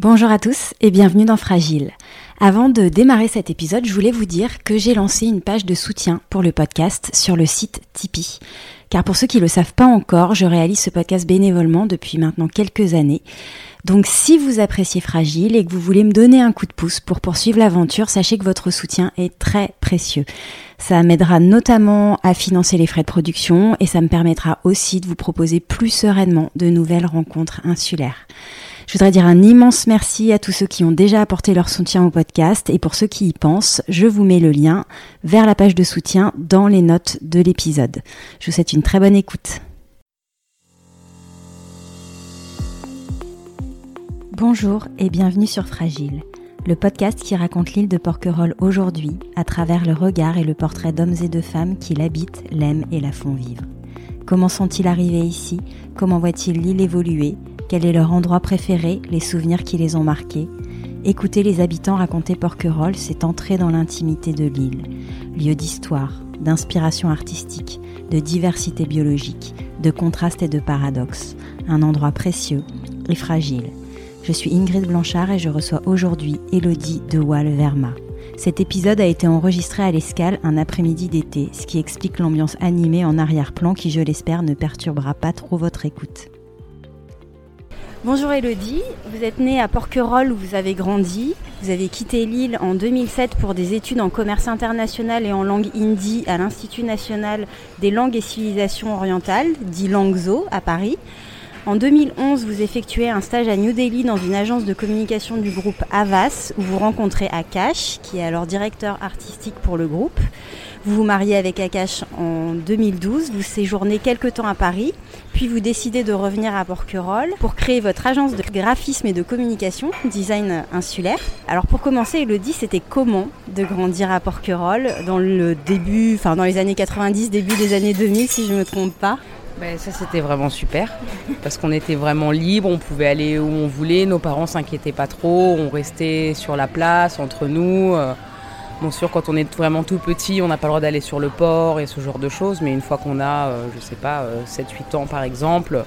Bonjour à tous et bienvenue dans Fragile. Avant de démarrer cet épisode, je voulais vous dire que j'ai lancé une page de soutien pour le podcast sur le site Tipeee. Car pour ceux qui ne le savent pas encore, je réalise ce podcast bénévolement depuis maintenant quelques années. Donc si vous appréciez Fragile et que vous voulez me donner un coup de pouce pour poursuivre l'aventure, sachez que votre soutien est très précieux. Ça m'aidera notamment à financer les frais de production et ça me permettra aussi de vous proposer plus sereinement de nouvelles rencontres insulaires. Je voudrais dire un immense merci à tous ceux qui ont déjà apporté leur soutien au podcast et pour ceux qui y pensent, je vous mets le lien vers la page de soutien dans les notes de l'épisode. Je vous souhaite une très bonne écoute. Bonjour et bienvenue sur Fragile, le podcast qui raconte l'île de Porquerolles aujourd'hui à travers le regard et le portrait d'hommes et de femmes qui l'habitent, l'aiment et la font vivre. Comment sont-ils arrivés ici? Comment voient-ils l'île évoluer? Quel est leur endroit préféré, les souvenirs qui les ont marqués. Écouter les habitants raconter Porquerolles, c'est entrer dans l'intimité de l'île, lieu d'histoire, d'inspiration artistique, de diversité biologique, de contraste et de paradoxe, un endroit précieux et fragile. Je suis Ingrid Blanchard et je reçois aujourd'hui Elodie de Waal-Verma. Cet épisode a été enregistré à l'escale un après-midi d'été, ce qui explique l'ambiance animée en arrière-plan qui, je l'espère, ne perturbera pas trop votre écoute. Bonjour Elodie, vous êtes née à Porquerolles où vous avez grandi. Vous avez quitté l'île en 2007 pour des études en commerce international et en langue hindi à l'Institut national des langues et civilisations orientales, dit Langzo, à Paris. En 2011, vous effectuez un stage à New Delhi dans une agence de communication du groupe Avas où vous rencontrez Akash, qui est alors directeur artistique pour le groupe. Vous vous mariez avec Akash en 2012, vous séjournez quelques temps à Paris, puis vous décidez de revenir à Porquerolles pour créer votre agence de graphisme et de communication, design insulaire. Alors pour commencer, Elodie, c'était comment de grandir à Porquerolles dans le début, enfin dans les années 90, début des années 2000 si je ne me trompe pas? Ben, ça c'était vraiment super parce qu'on était vraiment libre, on pouvait aller où on voulait, nos parents s'inquiétaient pas trop, on restait sur la place entre nous. Euh, Bon, sûr, quand on est vraiment tout petit, on n'a pas le droit d'aller sur le port et ce genre de choses, mais une fois qu'on a, euh, je sais pas, 7-8 euh, ans par exemple,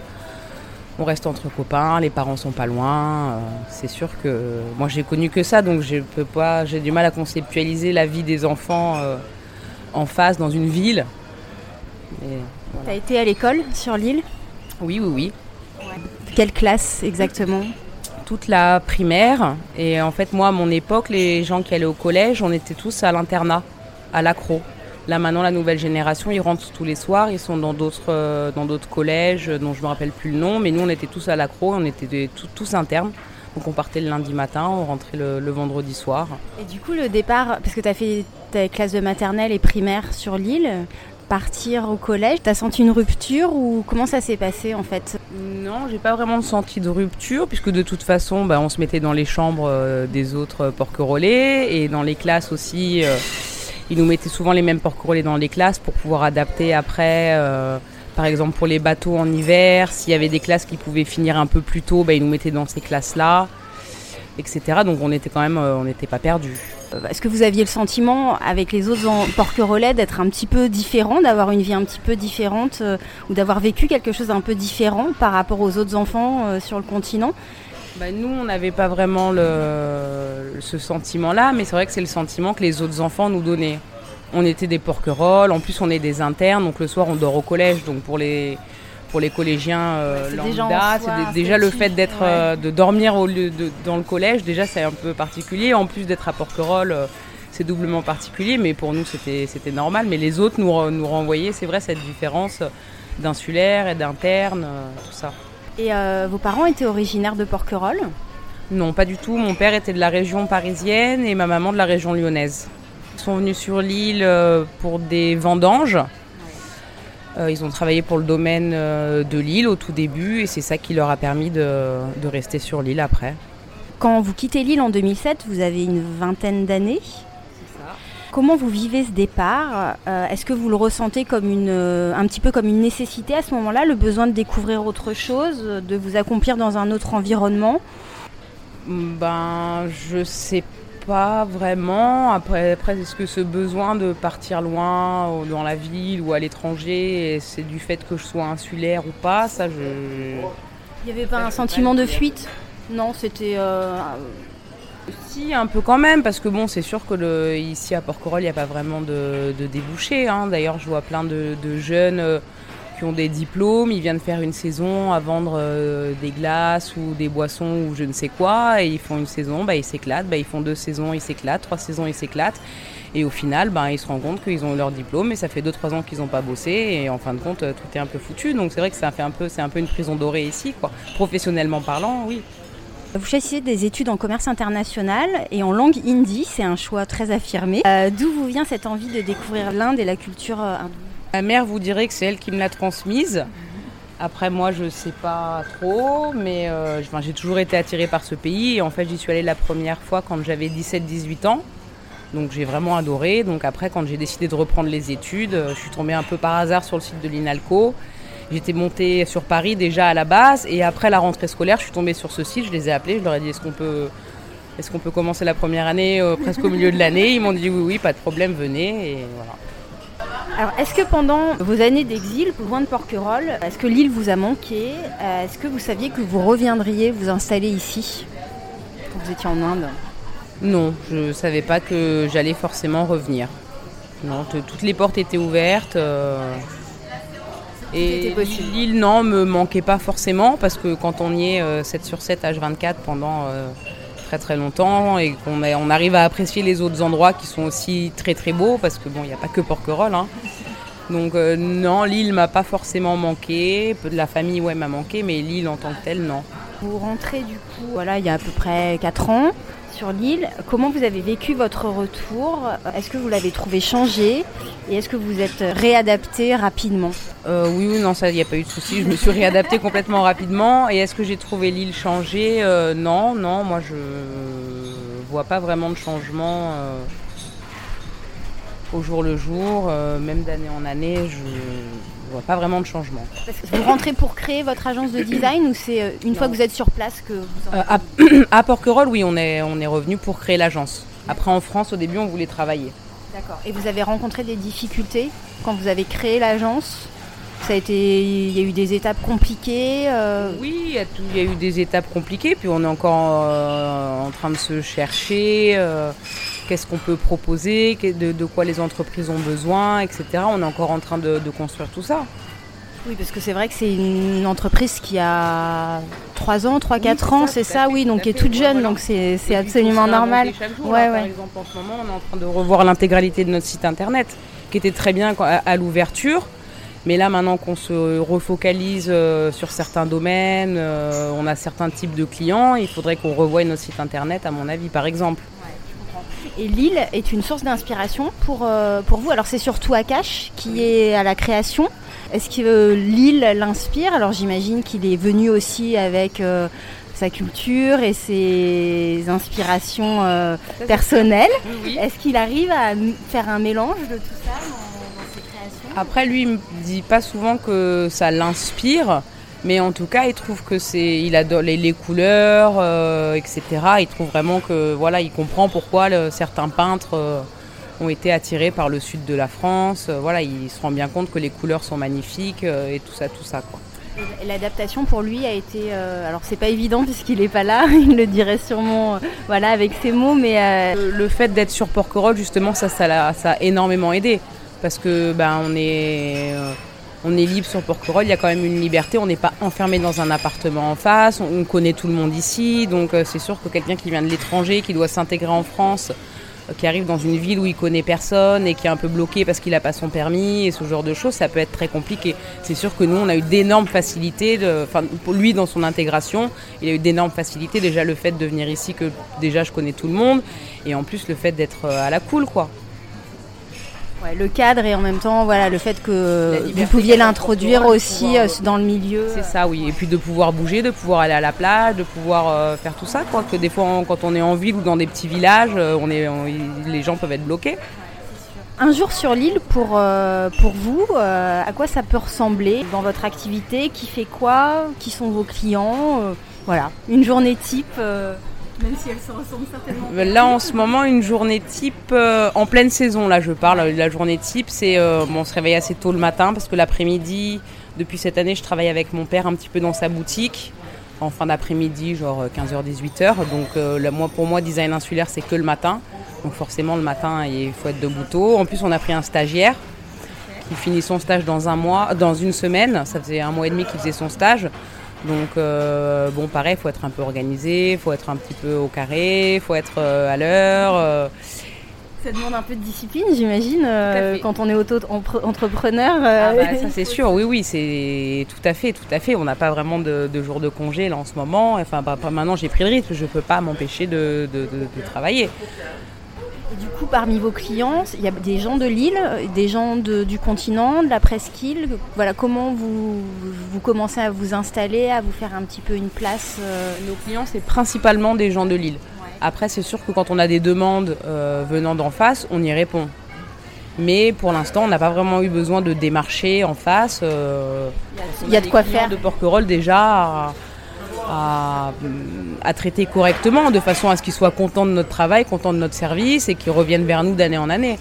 on reste entre copains, les parents sont pas loin. Euh, c'est sûr que moi j'ai connu que ça, donc je peux pas, j'ai du mal à conceptualiser la vie des enfants en face dans une ville. Tu as été à l'école sur l'île? Oui, oui, oui. Quelle classe exactement? La primaire. Et en fait, moi, à mon époque, les gens qui allaient au collège, on était tous à l'internat, à l'accro. Là, maintenant, la nouvelle génération, ils rentrent tous les soirs, ils sont dans d'autres, euh, dans d'autres collèges dont je me rappelle plus le nom, mais nous, on était tous à l'accro, on était tous internes. Donc on partait le lundi matin, on rentrait le, vendredi soir. Et du coup, le départ, parce que tu as fait ta classe de maternelle et primaire sur l'île, partir au collège, tu as senti une rupture ou comment ça s'est passé en fait? Non, j'ai pas vraiment senti de rupture puisque de toute façon, bah, on se mettait dans les chambres euh, des autres porquerolais et dans les classes aussi. Euh, ils nous mettaient souvent les mêmes porquerolais dans les classes pour pouvoir adapter après. Euh, par exemple pour les bateaux en hiver, s'il y avait des classes qui pouvaient finir un peu plus tôt, bah, ils nous mettaient dans ces classes-là, etc. Donc on était quand même, on n'était pas perdus. Est-ce que vous aviez le sentiment, avec les autres porquerolais, d'être un petit peu différent, d'avoir une vie un petit peu différente, euh, ou d'avoir vécu quelque chose d'un peu différent par rapport aux autres enfants euh, sur le continent? Bah, Nous, on n'avait pas vraiment ce sentiment-là, mais c'est vrai que c'est le sentiment que les autres enfants nous donnaient. On était des porquerolles, en plus on est des internes, donc le soir on dort au collège, donc pour les, pour les collégiens euh, lambda, c'est déjà le fait d'être, euh, de dormir au lieu de, dans le collège, déjà c'est un peu particulier. En plus d'être à Porquerolles, euh, c'est doublement particulier, mais pour nous c'était, c'était normal. Mais les autres nous, nous renvoyaient, c'est vrai, cette différence d'insulaire et d'interne, tout ça. Et vos parents étaient originaires de Porquerolles? Non, pas du tout. Mon père était de la région parisienne et ma maman de la région lyonnaise. Ils sont venus sur l'île pour des vendanges. Euh, ils ont travaillé pour le domaine euh, de l'île au tout début et c'est ça qui leur a permis de, rester sur l'île après. Quand vous quittez l'île en 2007, vous avez une vingtaine d'années. Comment vous vivez ce départ? Euh, Est-ce que vous le ressentez comme une, un petit peu comme une nécessité à ce moment-là, le besoin de découvrir autre chose, de vous accomplir dans un autre environnement? Ben, je sais pas vraiment. Après, après est-ce que ce besoin de partir loin dans la ville ou à l'étranger, c'est du fait que je sois insulaire ou pas Ça, je. Il n'y avait pas un sentiment de fuite? Non, c'était. Si, un peu quand même, parce que bon, c'est sûr que le, ici à Porquerolles, il n'y a pas vraiment de, de débouchés. Hein. D'ailleurs, je vois plein de, jeunes ont des diplômes, ils viennent faire une saison à vendre des glaces ou des boissons ou je ne sais quoi, et ils font une saison, bah, ils s'éclatent, bah, ils font deux saisons, ils s'éclatent, trois saisons, ils s'éclatent. Et au final, ben, ils se rendent compte qu'ils ont eu leur diplôme et ça fait 2-3 ans qu'ils n'ont pas bossé et en fin de compte, tout est un peu foutu. Donc c'est vrai que ça fait un peu, c'est un peu une prison dorée ici, quoi. Professionnellement parlant, oui. Vous choisissez des études en commerce international et en langue hindi, c'est un choix très affirmé. Euh, d'où vous vient cette envie de découvrir l'Inde et la culture euh, hindoue? Ma mère vous dirait que c'est elle qui me l'a transmise. Après, moi, je ne sais pas trop, mais euh, j'ai toujours été attirée par ce pays. En fait, j'y suis allée la première fois quand j'avais 17-18 ans. Donc j'ai vraiment adoré. Donc après, quand j'ai décidé de reprendre les études, euh, je suis tombée un peu par hasard sur le site de l'INALCO. J'étais montée sur Paris déjà à la base et après la rentrée scolaire, je suis tombée sur ce site, je les ai appelés, je leur ai dit est-ce qu'on peut, commencer la première année euh, presque au milieu de l'année? Ils m'ont dit oui, oui, pas de problème, venez voilà. Alors, est-ce que pendant vos années d'exil, loin de Porquerolles, est-ce que l'île vous a manqué? Euh, Est-ce que vous saviez que vous reviendriez vous installer ici? Quand vous étiez en Inde? Non, je ne savais pas que j'allais forcément revenir. Non, toutes les portes étaient ouvertes. Euh, et l'île, non, me manquait pas forcément parce que quand on y est 7 euh, sur 7 H24 pendant euh, très longtemps et qu'on on arrive à apprécier les autres endroits qui sont aussi très très beaux parce que bon, il n'y a pas que Porquerolles. Hein. Donc non, l'île m'a pas forcément manqué. Peu de la famille, ouais, m'a manqué, mais l'île en tant que telle, non. Vous rentrez du coup, voilà, il y a à peu près 4 ans sur l'île. Comment vous avez vécu votre retour? Est-ce que vous l'avez trouvé changé? Et est-ce que vous êtes réadapté rapidement? Euh, Oui, oui, non, ça, il n'y a pas eu de souci. Je me suis réadapté complètement rapidement. Et est-ce que j'ai trouvé l'île changée? Euh, Non, non, moi je vois pas vraiment de changement euh, au jour le jour, même d'année en année. Je ne vois pas vraiment de changement. vous rentrez pour créer votre agence de design ou c'est euh, une fois que vous êtes sur place que vous euh, à, à, Porquerolles, oui, on est, on est revenu pour créer l'agence. Après, en France, au début, on voulait travailler. D'accord. Et vous avez rencontré des difficultés quand vous avez créé l'agence? Ça a été, il y a eu des étapes compliquées. Euh? Oui, il y, a eu des étapes compliquées, puis on est encore en train de se chercher qu'est-ce qu'on peut proposer, de, quoi les entreprises ont besoin, etc. On est encore en train de, construire tout ça. Oui, parce que c'est vrai que c'est une entreprise qui a 3 ans, 3-4 ans, c'est ça, oui, donc qui est toute jeune, donc c'est absolument normal. ouais, Par exemple, en ce moment, on est en train de revoir l'intégralité de notre site internet, qui était très bien à, l'ouverture. Mais là, maintenant qu'on se refocalise euh, sur certains domaines, euh, on a certains types de clients, il faudrait qu'on revoie notre site internet, à mon avis, par exemple. Et Lille est une source d'inspiration pour, euh, pour vous. Alors c'est surtout Akash qui est à la création. Est-ce que euh, Lille l'inspire? Alors j'imagine qu'il est venu aussi avec euh, sa culture et ses inspirations personnelles. Est-ce qu'il arrive à faire un mélange de tout ça dans ses créations? Après lui, il me dit pas souvent que ça l'inspire. Mais en tout cas, il trouve que c'est, il adore les, couleurs, euh, etc. Il trouve vraiment que voilà, il comprend pourquoi certains peintres euh, ont été attirés par le sud de la France. Euh, voilà, il se rend bien compte que les couleurs sont magnifiques et tout ça, tout ça quoi. L'adaptation pour lui a été, alors c'est pas évident puisqu'il n'est pas là, il le dirait sûrement, voilà, avec ses mots, mais le, fait d'être sur Porquerolles justement, ça, ça, ça, a énormément aidé parce que ben on est on est libre sur Porquerolles, il y a quand même une liberté, on n'est pas enfermé dans un appartement en face, on, connaît tout le monde ici, donc euh, c'est sûr que quelqu'un qui vient de l'étranger, qui doit s'intégrer en France, euh, qui arrive dans une ville où il connaît personne et qui est un peu bloqué parce qu'il n'a pas son permis et ce genre de choses, ça peut être très compliqué. C'est sûr que nous, on a eu d'énormes facilités, enfin lui dans son intégration, il a eu d'énormes facilités, déjà le fait de venir ici que déjà je connais tout le monde et en plus le fait d'être euh, à la cool quoi le cadre et en même temps voilà le fait que vous pouviez l'introduire aussi euh, dans le milieu. C'est ça, oui. Et puis de pouvoir bouger, de pouvoir aller à la plage, de pouvoir euh, faire tout ça. Quoi. Que des fois, quand on est en ville ou dans des petits villages, euh, on est, les gens peuvent être bloqués. Un jour sur l'île, pour, pour vous, à quoi ça peut ressembler dans votre activité? Qui fait quoi? Qui sont vos clients? Voilà, une journée type même si elles se ressemblent certainement. Là, en ce moment, une journée type, euh, en pleine saison, là, je parle. La journée type, c'est euh, on se réveille assez tôt le matin parce que l'après-midi, depuis cette année, je travaille avec mon père un petit peu dans sa boutique. en fin d'après-midi, genre 15h-18h. Donc moi, pour moi, design insulaire, c'est que le matin. Donc forcément, le matin, il faut être debout tôt. En plus, on a pris un stagiaire qui finit son stage dans un mois, dans une semaine. Ça faisait un mois et demi qu'il faisait son stage. Donc bon, pareil, il faut être un peu organisé, il faut être un petit peu au carré, il faut être à l'heure. Ça demande un peu de discipline, j'imagine, euh, quand on est auto-entrepreneur. Euh. Ah bah, ça c'est sûr, oui, oui, c'est tout à fait, tout à fait. On n'a pas vraiment de, jours de congé là en ce moment. Enfin, bah, maintenant j'ai pris le rythme, je ne peux pas m'empêcher de, travailler. du coup, parmi vos clients, il y a des gens de Lille, des gens du continent, de la presqu'île. Voilà, comment vous, vous commencez à vous installer, à vous faire un petit peu une place euh? Nos clients, c'est principalement des gens de Lille. Après, c'est sûr que quand on a des demandes euh, venant d'en face, on y répond. Mais pour l'instant, on n'a pas vraiment eu besoin de démarcher en face. Euh, il y a de quoi faire. De Porquerolles déjà à, traiter correctement, de façon à ce qu'ils soient contents de notre travail, contents de notre service et qu'ils reviennent vers nous d'année en année.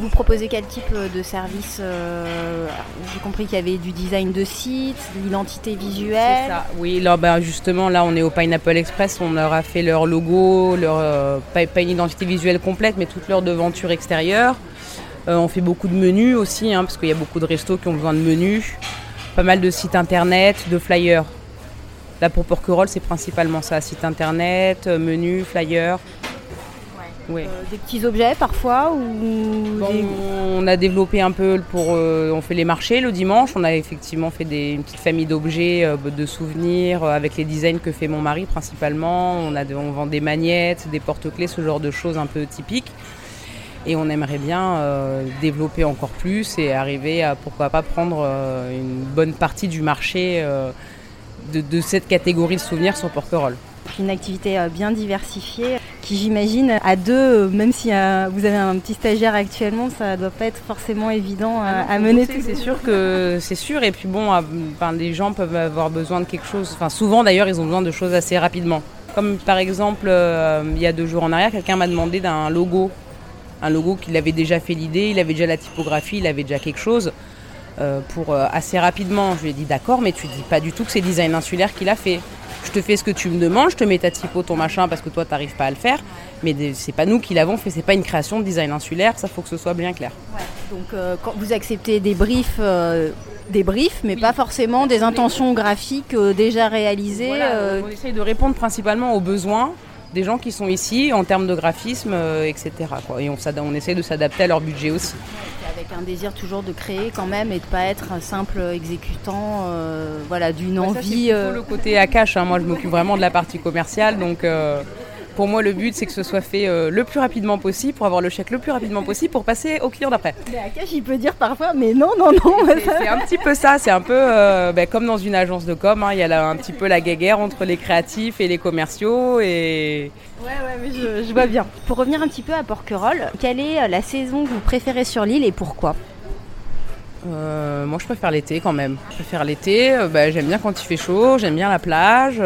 Vous proposez quel type de service euh, J'ai compris qu'il y avait du design de site, de l'identité visuelle. Ça. Oui, là, ben, justement, là, on est au Pineapple Express. On leur a fait leur logo, leur, euh, pas, une identité visuelle complète, mais toute leur devanture extérieure. Euh, on fait beaucoup de menus aussi, hein, parce qu'il y a beaucoup de restos qui ont besoin de menus. Pas mal de sites internet, de flyers. Là, pour Porquerolles, c'est principalement ça site internet, menus, flyers. Euh, des petits objets parfois ou On a développé un peu pour. Euh, on fait les marchés le dimanche. On a effectivement fait des, une petite famille d'objets, euh, de souvenirs avec les designs que fait mon mari principalement. On, a on vend des magnettes, des porte-clés, ce genre de choses un peu typiques. Et on aimerait bien développer encore plus et arriver à pourquoi pas prendre une bonne partie du marché de, de, cette catégorie de souvenirs sur Porquerolles. Une activité bien diversifiée qui j'imagine à deux, euh, même si euh, vous avez un petit stagiaire actuellement, ça doit pas être forcément évident à, ah mener. C'est sûr que c'est sûr. Et puis bon, les gens peuvent avoir besoin de quelque chose. Enfin, souvent d'ailleurs, ils ont besoin de choses assez rapidement. Comme par exemple, euh, il y a deux jours en arrière, quelqu'un m'a demandé d'un logo, un logo qu'il avait déjà fait l'idée, il avait déjà la typographie, il avait déjà quelque chose. Pour assez rapidement, je lui ai dit d'accord, mais tu dis pas du tout que c'est design insulaire qu'il a fait je te fais ce que tu me demandes, je te mets ta typo, ton machin, parce que toi, tu n'arrives pas à le faire. Mais c'est pas nous qui l'avons fait, c'est pas une création de design insulaire, ça faut que ce soit bien clair. Donc euh, quand vous acceptez des briefs, euh, des briefs, mais pas forcément des intentions graphiques euh, déjà réalisées. On essaye de répondre principalement aux besoins des gens qui sont ici en termes de graphisme, etc. Et on, on essaie de s'adapter à leur budget aussi avec un désir toujours de créer quand même et de pas être un simple exécutant euh, voilà, d'une envie. C'est euh, le côté à cash. Hein. Moi, je m'occupe vraiment de la partie commerciale, donc euh, pour moi, le but, c'est que ce soit fait le plus rapidement possible pour avoir le chèque le plus rapidement possible pour passer au client d'après. Mais à cash, il peut dire parfois, mais non, non, non. C'est un petit peu ça. C'est un peu ben, comme dans une agence de com. Hein. Il y a là, un petit peu la guéguerre entre les créatifs et les commerciaux et Ouais, ouais, mais je, vois bien. Pour revenir un petit peu à Porquerolles, quelle est euh, la saison que vous préférez sur l'île et pourquoi? Euh, moi, je préfère l'été quand même. Je préfère l'été. Euh, bah, j'aime bien quand il fait chaud. J'aime bien la plage.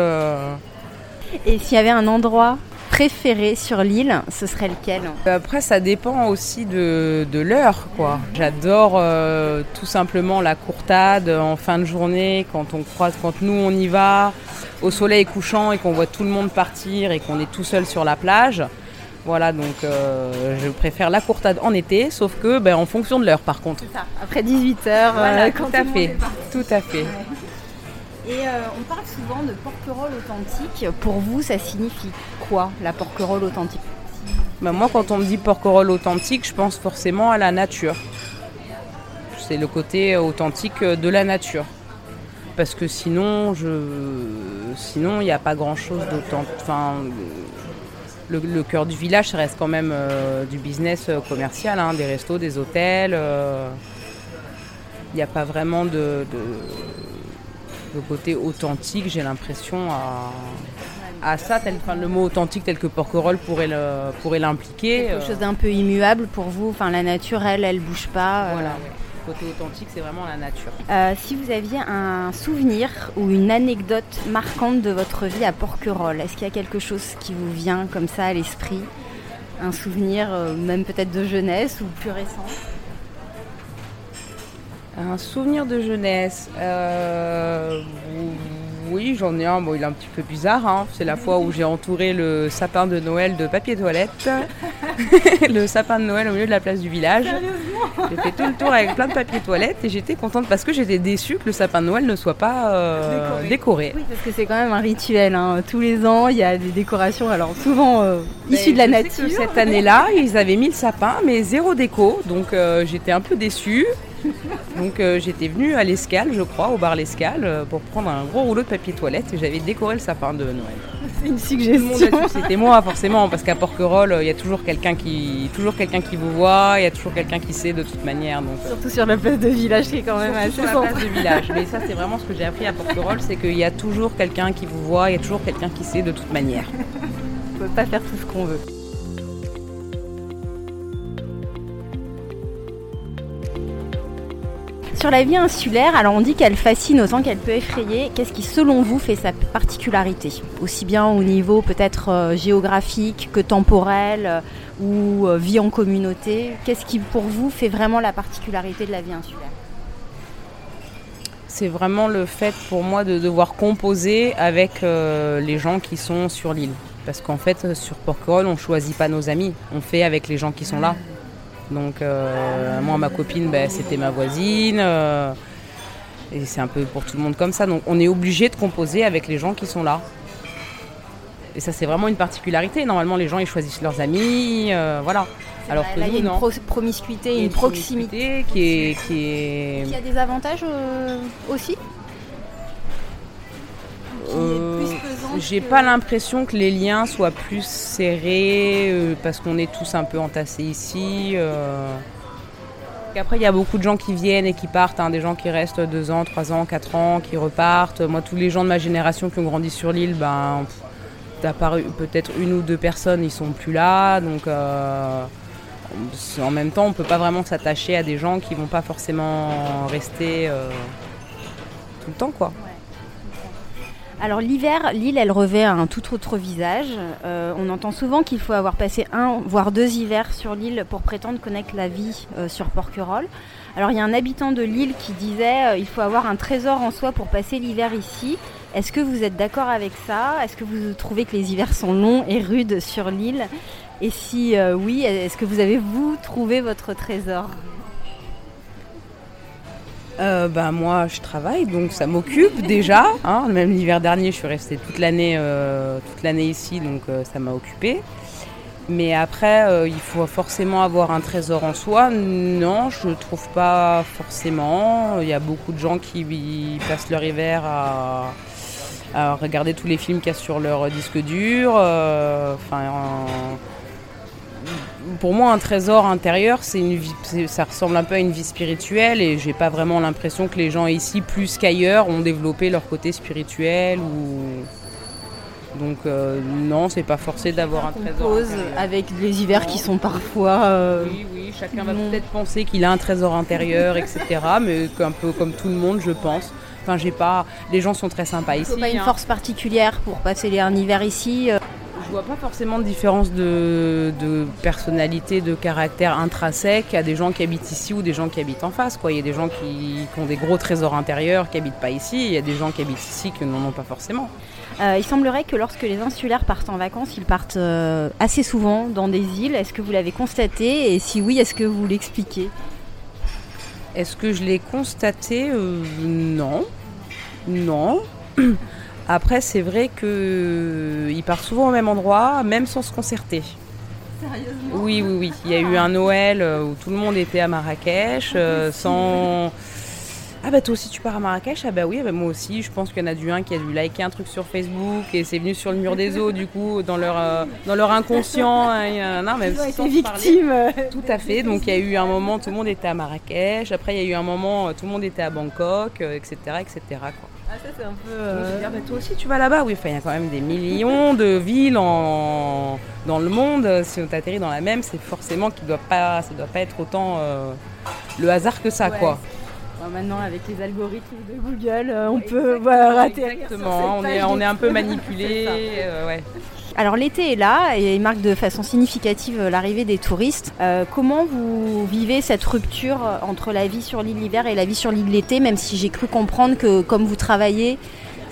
Et s'il y avait un endroit préféré sur l'île, ce serait lequel Après, ça dépend aussi de, l'heure, quoi. J'adore euh, tout simplement la courtade en fin de journée, quand on croise, quand nous on y va, au soleil couchant et qu'on voit tout le monde partir et qu'on est tout seul sur la plage. Voilà, donc euh, je préfère la courtade en été, sauf que ben, en fonction de l'heure par contre. Ça, après 18h, voilà, euh, tout, à fait, tout à fait. Et euh, on parle souvent de porquerolles authentique. Pour vous, ça signifie quoi, la porquerolle authentique? Bah, Moi, quand on me dit porquerolle authentique, je pense forcément à la nature. C'est le côté authentique de la nature. Parce que sinon, je... sinon, il n'y a pas grand-chose d'authentique. Enfin, le, cœur du village, reste quand même euh, du business euh, commercial, hein, des restos, des hôtels. Il n'y a pas vraiment de le côté authentique, j'ai l'impression, à, ça, tel, le mot authentique tel que Porquerolles pourrait, pourrait l'impliquer. Quelque chose d'un peu immuable pour vous, enfin la nature, elle, elle bouge pas. Euh. Voilà, le côté authentique, c'est vraiment la nature. Euh, si vous aviez un souvenir ou une anecdote marquante de votre vie à Porquerolles, est-ce qu'il y a quelque chose qui vous vient comme ça à l'esprit? Un souvenir, euh, même peut-être de jeunesse ou plus récent? Un souvenir de jeunesse. Oui, j'en ai un. Bon, il est un petit peu bizarre. Hein. C'est la fois où j'ai entouré le sapin de Noël de papier toilette. le sapin de Noël au milieu de la place du village. J'ai fait tout le tour avec plein de papier toilette et j'étais contente parce que j'étais déçue que le sapin de Noël ne soit pas euh, décoré. Oui, parce que c'est quand même un rituel. Hein. Tous les ans, il y a des décorations, alors souvent euh, issues de la nature. cette année-là, ils avaient mis le sapin, mais zéro déco. Donc euh, j'étais un peu déçue. Donc euh, j'étais venue à l'escale, je crois, au bar l'escale, euh, pour prendre un gros rouleau de papier toilette et j'avais décoré le sapin de Noël. C'est une suggestion. C'était moi forcément, parce qu'à Porquerolles, il y a toujours quelqu'un qui, toujours quelqu'un qui vous voit, il y a toujours quelqu'un qui sait de toute manière. Donc, euh. Surtout sur la place de village, qui est quand même assez sur la place de village. Mais ça, c'est vraiment ce que j'ai appris à Porquerolles, c'est qu'il y a toujours quelqu'un qui vous voit, il y a toujours quelqu'un qui sait de toute manière. On peut pas faire tout ce qu'on veut. Sur la vie insulaire, alors on dit qu'elle fascine autant qu'elle peut effrayer. Qu'est-ce qui, selon vous, fait sa particularité Aussi bien au niveau peut-être euh, géographique que temporel euh, ou euh, vie en communauté? Qu'est-ce qui, pour vous, fait vraiment la particularité de la vie insulaire? C'est vraiment le fait pour moi de devoir composer avec les gens qui sont sur l'île. Parce qu'en fait, sur Porquerolles, on ne choisit pas nos amis, on fait avec les gens qui sont là. Donc euh, moi, ma copine, ben, c'était ma voisine. Euh, et c'est un peu pour tout le monde comme ça. Donc on est obligé de composer avec les gens qui sont là. Et ça, c'est vraiment une particularité. Normalement, les gens, ils choisissent leurs amis. Euh, voilà. Alors que là, il y a une promiscuité, une, proximité qui est, qui est... Qui a des avantages aussi? Euh, j'ai pas l'impression que les liens soient plus serrés euh, parce qu'on est tous un peu entassés ici. Euh. Après, il y a beaucoup de gens qui viennent et qui partent, hein, des gens qui restent deux ans, trois ans, quatre ans, qui repartent. Moi, tous les gens de ma génération qui ont grandi sur l'île, ben, peut-être une ou deux personnes, ils sont plus là. Donc, en même temps, on peut pas vraiment s'attacher à des gens qui vont pas forcément rester tout le temps, quoi. Alors l'hiver, l'île, elle revêt un tout autre visage. Euh, on entend souvent qu'il faut avoir passé un, voire deux hivers sur l'île pour prétendre connaître la vie euh, sur Porquerolles. Alors il y a un habitant de l'île qui disait euh, il faut avoir un trésor en soi pour passer l'hiver ici. Est-ce que vous êtes d'accord avec ça? Est-ce que vous trouvez que les hivers sont longs et rudes sur l'île? Et si oui, est-ce que vous avez vous trouvé votre trésor? Euh, bah, moi je travaille donc ça m'occupe déjà. Hein. Même l'hiver dernier je suis restée toute l'année euh, ici donc euh, ça m'a occupée. Mais après il faut forcément avoir un trésor en soi. Non je ne trouve pas forcément. Il y a beaucoup de gens qui passent leur hiver à, regarder tous les films qu'il y a sur leur disque dur. Pour moi, un trésor intérieur, c'est une ça ressemble un peu à une vie spirituelle et j'ai pas vraiment l'impression que les gens ici, plus qu'ailleurs, ont développé leur côté spirituel ou. Donc euh, non, c'est pas forcé d'avoir un trésor. avec les hivers qui sont parfois. Euh, oui, oui, chacun va peut-être penser qu'il a un trésor intérieur, etc. Mais un peu comme tout le monde, je pense. Enfin, j'ai pas. Les gens sont très sympas ici. Pas une hein. force particulière pour passer un hiver ici. Vois pas forcément de différence de, personnalité, de caractère intrinsèque. Il y a des gens qui habitent ici ou des gens qui habitent en face. Quoi. Il y a des gens qui, ont des gros trésors intérieurs qui habitent pas ici. Il y a des gens qui habitent ici qui n'en ont pas forcément. Euh, il semblerait que lorsque les insulaires partent en vacances, ils partent euh, assez souvent dans des îles. Est-ce que vous l'avez constaté? Et si oui, est-ce que vous l'expliquez? Est-ce que je l'ai constaté? Euh, Non. Non. Après, c'est vrai qu'ils euh, partent souvent au même endroit, même sans se concerter. Sérieusement Oui, oui, oui. Il y a eu un Noël euh, où tout le monde était à Marrakech, euh, sans ah bah toi aussi tu pars à Marrakech? Ah bah oui, bah moi aussi. Je pense qu'il y en a du un qui a dû liker un truc sur Facebook et c'est venu sur le mur des eaux du coup dans leur euh, dans leur inconscient. Hein, non, même Ils ont été victimes. Tout à fait. Donc il y a eu un moment tout le monde était à Marrakech. Après il y a eu un moment tout le monde était à Bangkok, etc., etc. Quoi. Ah ça c'est un peu. Euh, bah, toi aussi tu vas là-bas. Oui, il y a quand même des millions de villes en... dans le monde. Si on t'atterrit dans la même, c'est forcément qu'il doit pas, ça doit pas être autant euh, le hasard que ça, quoi maintenant, avec les algorithmes de Google, euh, on peut rater. Exactement, on est, on est un peu manipulé. Euh, Alors l'été est là et il marque de façon significative euh, l'arrivée des touristes. comment vous vivez cette rupture entre la vie sur l'île l'hiver et la vie sur l'île l'été, même si j'ai cru comprendre que comme vous travaillez,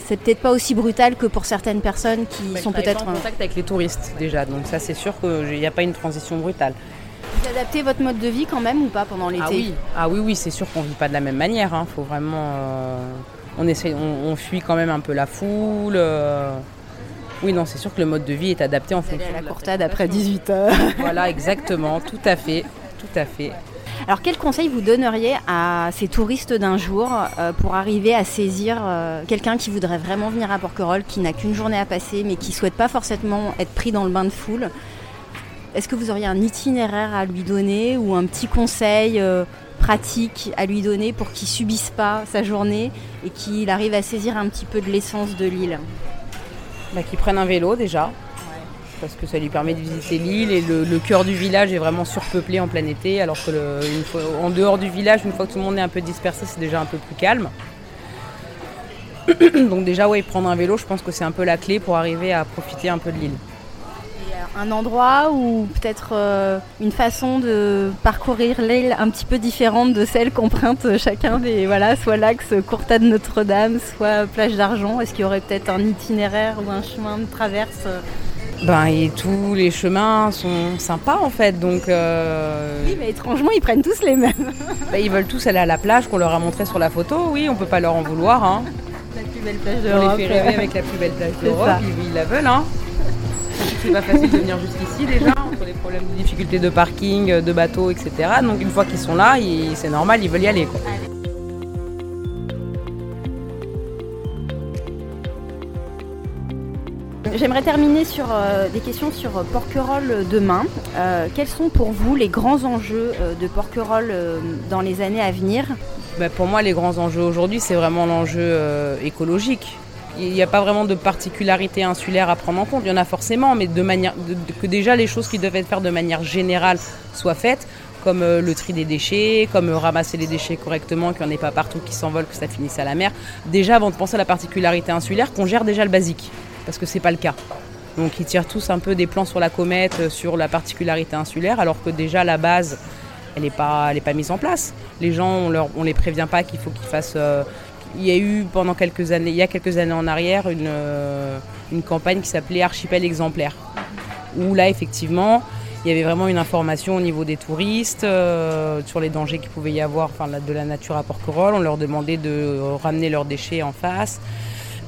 c'est peut-être pas aussi brutal que pour certaines personnes qui Bah, sont peut-être. en contact avec les touristes déjà, donc ça c'est sûr qu'il n'y a pas une transition brutale. Vous adaptez votre mode de vie quand même ou pas pendant l'été? Ah oui, ah oui, oui, c'est sûr qu'on vit pas de la même manière. Hein. Faut vraiment, euh, on essaie, on, on fuit quand même un peu la foule. euh. Oui, non, c'est sûr que le mode de vie est adapté en fonction à la de courtade après fréquentation. 18 h Voilà, exactement, tout à fait, tout à fait. Alors quel conseil vous donneriez à ces touristes d'un jour euh, pour arriver à saisir euh, quelqu'un qui voudrait vraiment venir à Porquerolles, qui n'a qu'une journée à passer, mais qui souhaite pas forcément être pris dans le bain de foule? Est-ce que vous auriez un itinéraire à lui donner ou un petit conseil euh, pratique à lui donner pour qu'il subisse pas sa journée et qu'il arrive à saisir un petit peu de l'essence de l'île? Bah, qu'ils prennent un vélo déjà, parce que ça lui permet de visiter l'île et le, le cœur du village est vraiment surpeuplé en plein été, alors que le- une fois- en dehors du village, une fois que tout le monde est un peu dispersé, c'est déjà un peu plus calme. Donc déjà, ouais, prendre un vélo, je pense que c'est un peu la clé pour arriver à profiter un peu de l'île. Un endroit ou peut-être euh, une façon de parcourir l'île un petit peu différente de celle qu'emprunte chacun des voilà soit l'axe Courtade Notre-Dame, soit plage d'Argent. Est-ce qu'il y aurait peut-être un itinéraire ou un chemin de traverse euh? Ben, et tous les chemins sont sympas en fait, donc euh, Oui, mais étrangement, ils prennent tous les mêmes. bah, ils veulent tous aller à la plage qu'on leur a montré sur la photo, oui, on peut pas leur en vouloir. Hein. La plus belle plage On d'Europe. les fait rêver avec la plus belle plage d'Europe, ils, ils la veulent. Hein. C'est pas facile de venir jusqu'ici déjà, entre les problèmes de difficultés de parking, de bateaux, etc. Donc une fois qu'ils sont là, c'est normal, ils veulent y aller. Quoi. J'aimerais terminer sur euh, des questions sur euh, Porquerolles demain. Euh, quels sont pour vous les grands enjeux euh, de Porquerolles euh, dans les années à venir? Bah, pour moi, les grands enjeux aujourd'hui, c'est vraiment l'enjeu euh, écologique. Il n'y a pas vraiment de particularité insulaire à prendre en compte. Il y en a forcément, mais de manière que déjà les choses qui doivent être faites de manière générale soient faites, comme euh, le tri des déchets, comme euh, ramasser les déchets correctement, qu'il n'y en ait pas partout qui s'envolent, que ça finisse à la mer. Déjà, avant de penser à la particularité insulaire, qu'on gère déjà le basique, parce que c'est pas le cas. Donc ils tirent tous un peu des plans sur la comète, euh, sur la particularité insulaire, alors que déjà la base, elle n'est pas, mise en place. Les gens, on on les prévient pas qu'il faut qu'ils fassent. Il y a eu pendant quelques années, il y a quelques années en arrière, une, euh, une campagne qui s'appelait Archipel exemplaire, où là effectivement, il y avait vraiment une information au niveau des touristes euh, sur les dangers qu'il pouvait y avoir, enfin de la nature à Porquerolles. On leur demandait de ramener leurs déchets en face.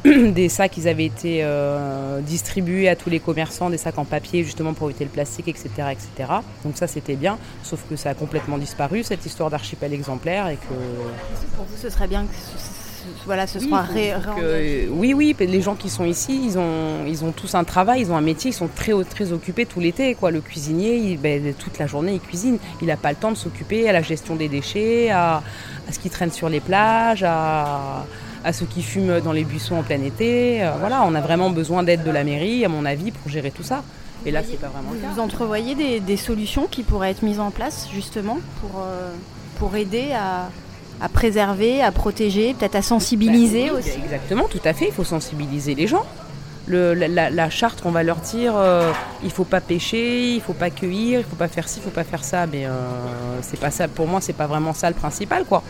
des sacs ils avaient été euh, distribués à tous les commerçants, des sacs en papier justement pour éviter le plastique, etc. etc. Donc ça c'était bien, sauf que ça a complètement disparu cette histoire d'archipel exemplaire et que Pour vous, ce serait bien que voilà, ce oui, soit ré- oui, oui, les gens qui sont ici, ils ont, ils ont tous un travail, ils ont un métier, ils sont très, très occupés tout l'été. Quoi. Le cuisinier, il- ben, toute la journée, il cuisine. Il n'a pas le temps de s'occuper à la gestion des déchets, à, à ce qui traîne sur les plages, à, à ceux qui fument dans les buissons en plein été. Euh, voilà, on a vraiment besoin d'aide de la mairie, à mon avis, pour gérer tout ça. Et là, c'est pas vraiment le cas. Vous entrevoyez des, des solutions qui pourraient être mises en place justement pour, euh, pour aider à, à préserver, à protéger, peut-être à sensibiliser oui, aussi Exactement, tout à fait. Il faut sensibiliser les gens. Le- la, la- la charte qu'on va leur dire, euh, il faut pas pêcher, il faut pas cueillir, il faut pas faire ci, il faut pas faire ça. Mais euh, c'est pas ça. Pour moi, c'est pas vraiment ça le principal, quoi.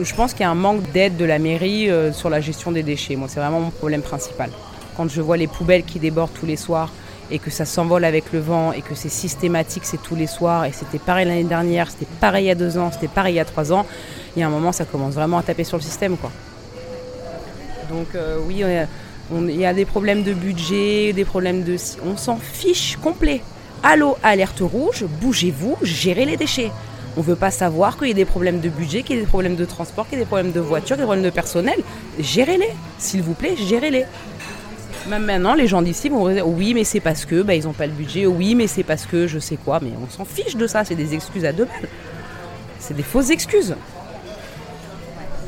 Je pense qu'il y a un manque d'aide de la mairie euh, sur la gestion des déchets. Moi, c'est vraiment mon problème principal. Quand je vois les poubelles qui débordent tous les soirs et que ça s'envole avec le vent et que c'est systématique, c'est tous les soirs et c'était pareil l'année dernière, c'était pareil il y a deux ans, c'était pareil il y a trois ans. Il y a un moment, ça commence vraiment à taper sur le système, quoi. Donc euh, oui, il y a des problèmes de budget, des problèmes de... On s'en fiche complet. Allô, alerte rouge, bougez-vous, gérez les déchets. On ne veut pas savoir qu'il y a des problèmes de budget, qu'il y a des problèmes de transport, qu'il y a des problèmes de voiture, des problèmes de personnel. Gérez-les, s'il vous plaît, gérez-les. Même maintenant, les gens d'ici vont dire oui, mais c'est parce que bah, ils n'ont pas le budget, oui, mais c'est parce que je sais quoi, mais on s'en fiche de ça, c'est des excuses à deux balles. C'est des fausses excuses.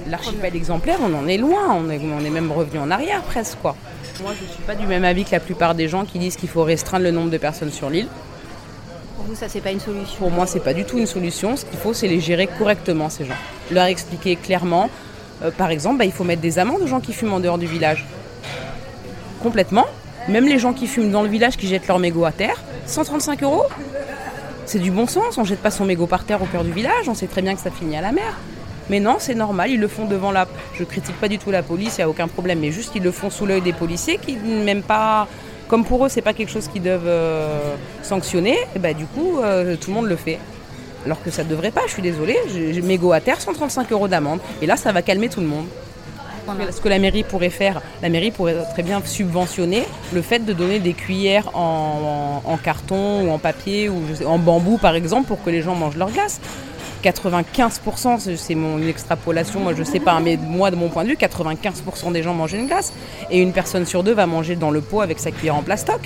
L'archipel exemplaire, on en est loin, on est, on est même revenu en arrière presque quoi. Moi je ne suis pas du même avis que la plupart des gens qui disent qu'il faut restreindre le nombre de personnes sur l'île. Pour vous, ça, c'est pas une solution Pour moi, c'est pas du tout une solution. Ce qu'il faut, c'est les gérer correctement, ces gens. Leur expliquer clairement. Euh, par exemple, bah, il faut mettre des amendes aux gens qui fument en dehors du village. Complètement. Même les gens qui fument dans le village, qui jettent leur mégot à terre, 135 euros. C'est du bon sens. On jette pas son mégot par terre au cœur du village. On sait très bien que ça finit à la mer. Mais non, c'est normal, ils le font devant la. Je critique pas du tout la police, il n'y a aucun problème, mais juste ils le font sous l'œil des policiers qui même pas. Comme pour eux, c'est pas quelque chose qu'ils doivent euh, sanctionner, et bah, du coup, euh, tout le monde le fait. Alors que ça ne devrait pas, je suis désolée, j'ai mes go à terre, 135 euros d'amende. Et là, ça va calmer tout le monde. Ce que la mairie pourrait faire, la mairie pourrait très bien subventionner le fait de donner des cuillères en, carton ou en papier ou en bambou par exemple pour que les gens mangent leur glace. 95%, c'est mon extrapolation, moi je sais pas, mais moi de mon point de vue, 95% des gens mangent une glace et une personne sur deux va manger dans le pot avec sa cuillère en plastoc.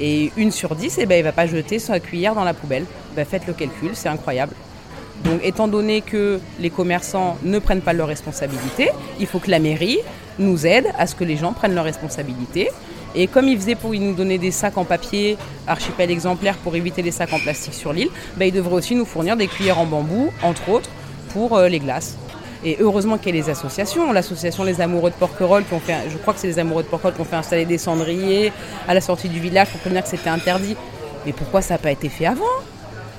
Et une sur dix, eh ben, il va pas jeter sa cuillère dans la poubelle. Ben, faites le calcul, c'est incroyable. Donc étant donné que les commerçants ne prennent pas leurs responsabilités, il faut que la mairie nous aide à ce que les gens prennent leurs responsabilités. Et comme ils faisaient pour nous donner des sacs en papier, archipel exemplaire pour éviter les sacs en plastique sur l'île, ben, ils devraient aussi nous fournir des cuillères en bambou, entre autres, pour euh, les glaces. Et heureusement qu'il y a les associations, l'association Les Amoureux de Porquerolles, qui ont fait, je crois que c'est les Amoureux de Porquerolles qui ont fait installer des cendriers à la sortie du village pour prévenir que c'était interdit. Mais pourquoi ça n'a pas été fait avant?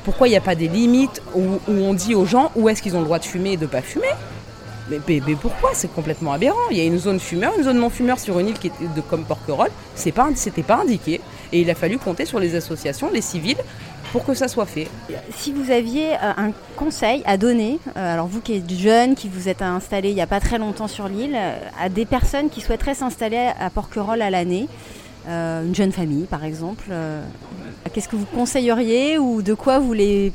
Pourquoi il n'y a pas des limites où, on dit aux gens où est-ce qu'ils ont le droit de fumer et de ne pas fumer? Mais, pourquoi? C'est complètement aberrant. Il y a une zone fumeur, une zone non fumeur sur une île qui était de, comme Porquerolles. Ce n'était pas indiqué. Et il a fallu compter sur les associations, les civils, pour que ça soit fait. Si vous aviez euh, un conseil à donner, euh, alors vous qui êtes jeune, qui vous êtes installé il n'y a pas très longtemps sur l'île, euh, à des personnes qui souhaiteraient s'installer à Porquerolles à l'année, une jeune famille par exemple, Qu'est-ce que vous conseilleriez ou de quoi vous les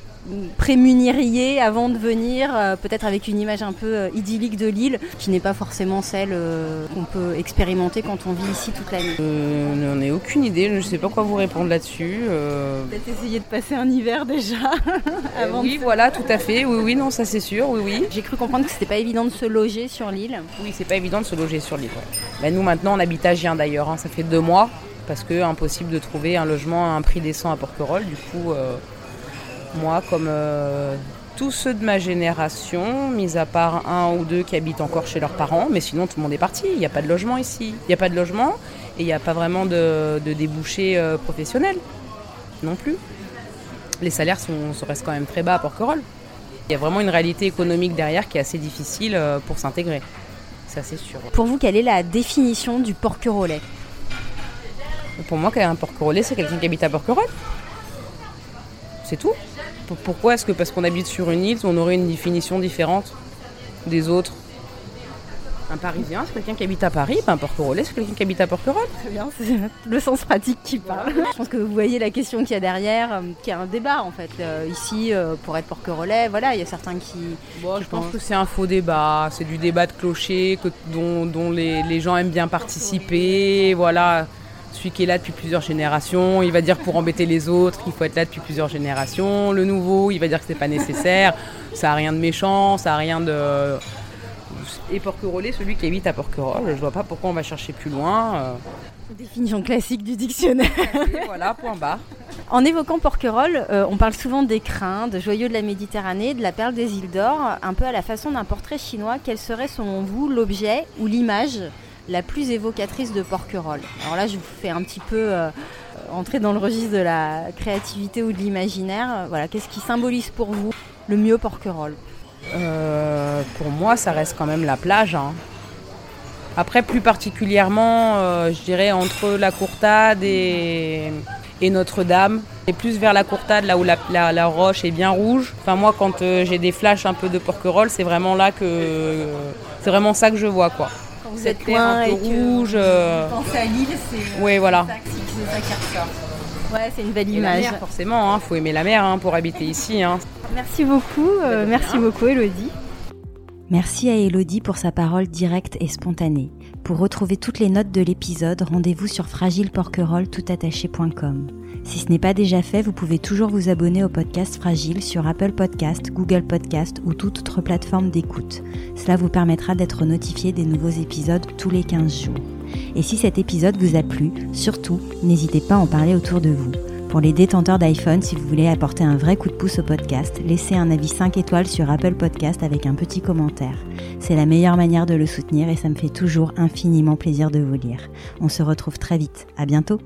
prémuniriez avant de venir, euh, peut-être avec une image un peu euh, idyllique de l'île, qui n'est pas forcément celle euh, qu'on peut expérimenter quand on vit ici toute l'année Je n'en ai aucune idée, je ne sais pas quoi vous répondre là-dessus. Peut-être essayer de passer un hiver déjà avant Oui, voilà, tout à fait, oui, oui, non, ça c'est sûr, oui, oui. J'ai cru comprendre que c'était pas évident de se loger sur l'île. Oui, c'est pas évident de se loger sur l'île. Bah, nous maintenant on habite à Gien d'ailleurs, hein. ça fait deux mois parce que impossible de trouver un logement à un prix décent à Porquerolles. Du coup, euh, moi, comme euh, tous ceux de ma génération, mis à part un ou deux qui habitent encore chez leurs parents, mais sinon tout le monde est parti. Il n'y a pas de logement ici. Il n'y a pas de logement et il n'y a pas vraiment de, débouchés euh, professionnels non plus. Les salaires sont, restent quand même très bas à Porquerolles. Il y a vraiment une réalité économique derrière qui est assez difficile pour s'intégrer. Ça, c'est sûr. Pour vous, quelle est la définition du porquerolais? Pour moi, un porquerolais, c'est quelqu'un qui habite à Porquerolles. C'est tout. Pourquoi est-ce que parce qu'on habite sur une île, on aurait une définition différente des autres? Un Parisien, c'est quelqu'un qui habite à Paris, un Porquerolais, c'est quelqu'un qui habite à Porquerolles. Très bien, c'est le sens pratique qui parle. Je pense que vous voyez la question qu'il y a derrière, euh, qui a un débat en fait. Euh, ici, euh, pour être Porquerolais, voilà, il y a certains qui. je pense que c'est un faux débat, c'est du débat de clocher que, dont, les, les, gens aiment bien participer, voilà celui qui est là depuis plusieurs générations, il va dire pour embêter les autres qu'il faut être là depuis plusieurs générations. Le nouveau, il va dire que c'est pas nécessaire, ça a rien de méchant, ça a rien de. Et Porquerolles, celui qui habite à Porquerolles, je vois pas pourquoi on va chercher plus loin. Euh. Définition classique du dictionnaire. voilà, point bas. En évoquant Porquerolles, euh, on parle souvent des crins, de joyaux de la Méditerranée, de la perle des îles d'or, un peu à la façon d'un portrait chinois. Quel serait selon vous l'objet ou l'image la plus évocatrice de Porquerolles. Alors là, je vous fais un petit peu euh, entrer dans le registre de la créativité ou de l'imaginaire. Voilà, qu'est-ce qui symbolise pour vous le mieux Porquerolles euh, Pour moi, ça reste quand même la plage. Hein. Après, plus particulièrement, euh, je dirais entre la Courtade et, Notre-Dame. Et plus vers la Courtade, là où la, roche est bien rouge. Enfin, moi, quand j'ai des flashs un peu de Porquerolles, c'est vraiment là que. c'est vraiment ça que je vois, quoi vous êtes loin et rouge. Euh... à l'île, c'est ouais, voilà. ça qui ressort. Ouais, c'est une belle image. Mer, forcément, il hein, faut aimer la mer hein, pour habiter ici. Hein. Merci beaucoup, euh, merci beaucoup Elodie. Merci à Elodie pour sa parole directe et spontanée. Pour retrouver toutes les notes de l'épisode, rendez-vous sur fragileporquerolles.toutattaché.com. Si ce n'est pas déjà fait, vous pouvez toujours vous abonner au podcast Fragile sur Apple Podcast, Google Podcast ou toute autre plateforme d'écoute. Cela vous permettra d'être notifié des nouveaux épisodes tous les 15 jours. Et si cet épisode vous a plu, surtout, n'hésitez pas à en parler autour de vous. Pour les détenteurs d'iPhone, si vous voulez apporter un vrai coup de pouce au podcast, laissez un avis 5 étoiles sur Apple Podcast avec un petit commentaire. C'est la meilleure manière de le soutenir et ça me fait toujours infiniment plaisir de vous lire. On se retrouve très vite. À bientôt!